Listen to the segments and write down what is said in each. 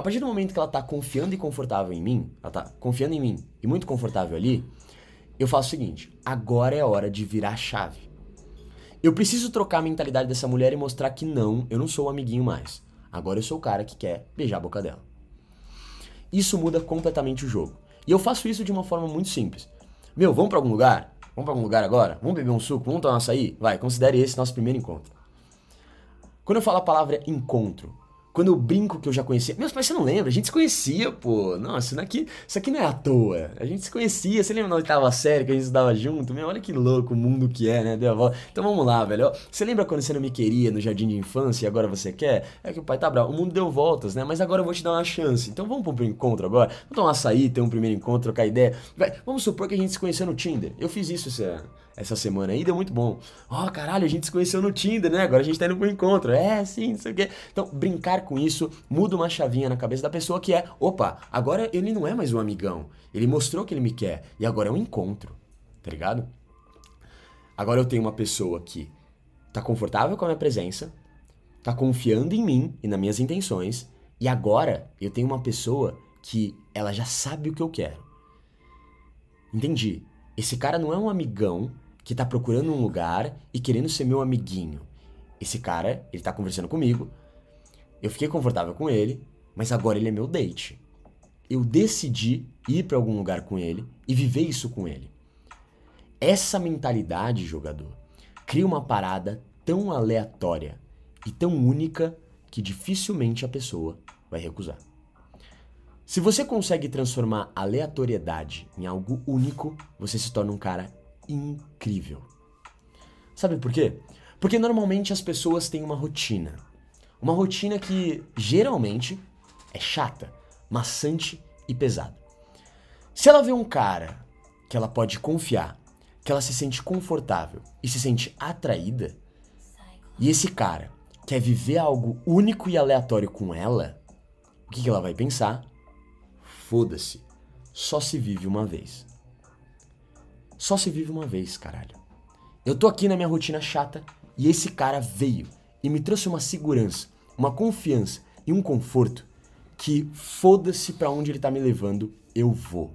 A partir do momento que ela tá confiando e confortável em mim, ela tá confiando em mim e muito confortável ali, eu faço o seguinte: agora é hora de virar a chave. Eu preciso trocar a mentalidade dessa mulher e mostrar que não, eu não sou o amiguinho mais. Agora eu sou o cara que quer beijar a boca dela. Isso muda completamente o jogo. E eu faço isso de uma forma muito simples. Meu, vamos para algum lugar? Vamos para algum lugar agora? Vamos beber um suco? Vamos tomar um açaí? Vai, considere esse nosso primeiro encontro. Quando eu falo a palavra encontro, quando eu brinco que eu já conhecia. Meus pais, você não lembra? A gente se conhecia, pô. Nossa, isso aqui, isso aqui não é à toa. A gente se conhecia. Você lembra na oitava série que a gente estudava junto? Meu, olha que louco o mundo que é, né? Deu a volta. Então vamos lá, velho. Você lembra quando você não me queria no jardim de infância e agora você quer? É que o pai tá bravo. O mundo deu voltas, né? Mas agora eu vou te dar uma chance. Então vamos pro encontro agora. Vamos tomar um açaí, ter um primeiro encontro, trocar ideia. Vai, vamos supor que a gente se conheceu no Tinder. Eu fiz isso essa, essa semana aí, deu muito bom. Ó, oh, caralho, a gente se conheceu no Tinder, né? Agora a gente tá indo pro encontro. É, sim, não sei o quê. Então, brincar com isso muda uma chavinha na cabeça da pessoa que é, opa, agora ele não é mais um amigão. Ele mostrou que ele me quer e agora é um encontro. Tá ligado? Agora eu tenho uma pessoa que tá confortável com a minha presença, tá confiando em mim e nas minhas intenções, e agora eu tenho uma pessoa que ela já sabe o que eu quero. Entendi. Esse cara não é um amigão que tá procurando um lugar e querendo ser meu amiguinho. Esse cara, ele tá conversando comigo, eu fiquei confortável com ele, mas agora ele é meu date. Eu decidi ir para algum lugar com ele e viver isso com ele. Essa mentalidade, jogador, cria uma parada tão aleatória e tão única que dificilmente a pessoa vai recusar. Se você consegue transformar aleatoriedade em algo único, você se torna um cara incrível. Sabe por quê? Porque normalmente as pessoas têm uma rotina. Uma rotina que geralmente é chata, maçante e pesada. Se ela vê um cara que ela pode confiar, que ela se sente confortável e se sente atraída, e esse cara quer viver algo único e aleatório com ela, o que, ela vai pensar? Foda-se, só se vive uma vez. Só se vive uma vez, caralho. Eu tô aqui na minha rotina chata e esse cara veio e me trouxe uma segurança, uma confiança e um conforto que foda-se para onde ele tá me levando, eu vou.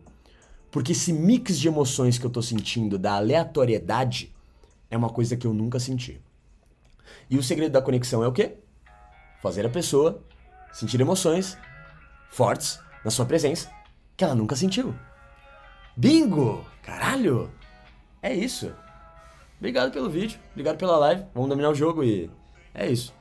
Porque esse mix de emoções que eu tô sentindo da aleatoriedade é uma coisa que eu nunca senti. E o segredo da conexão é o quê? Fazer a pessoa sentir emoções fortes na sua presença que ela nunca sentiu. Bingo! Caralho! É isso. Obrigado pelo vídeo, obrigado pela live. Vamos dominar o jogo e é isso.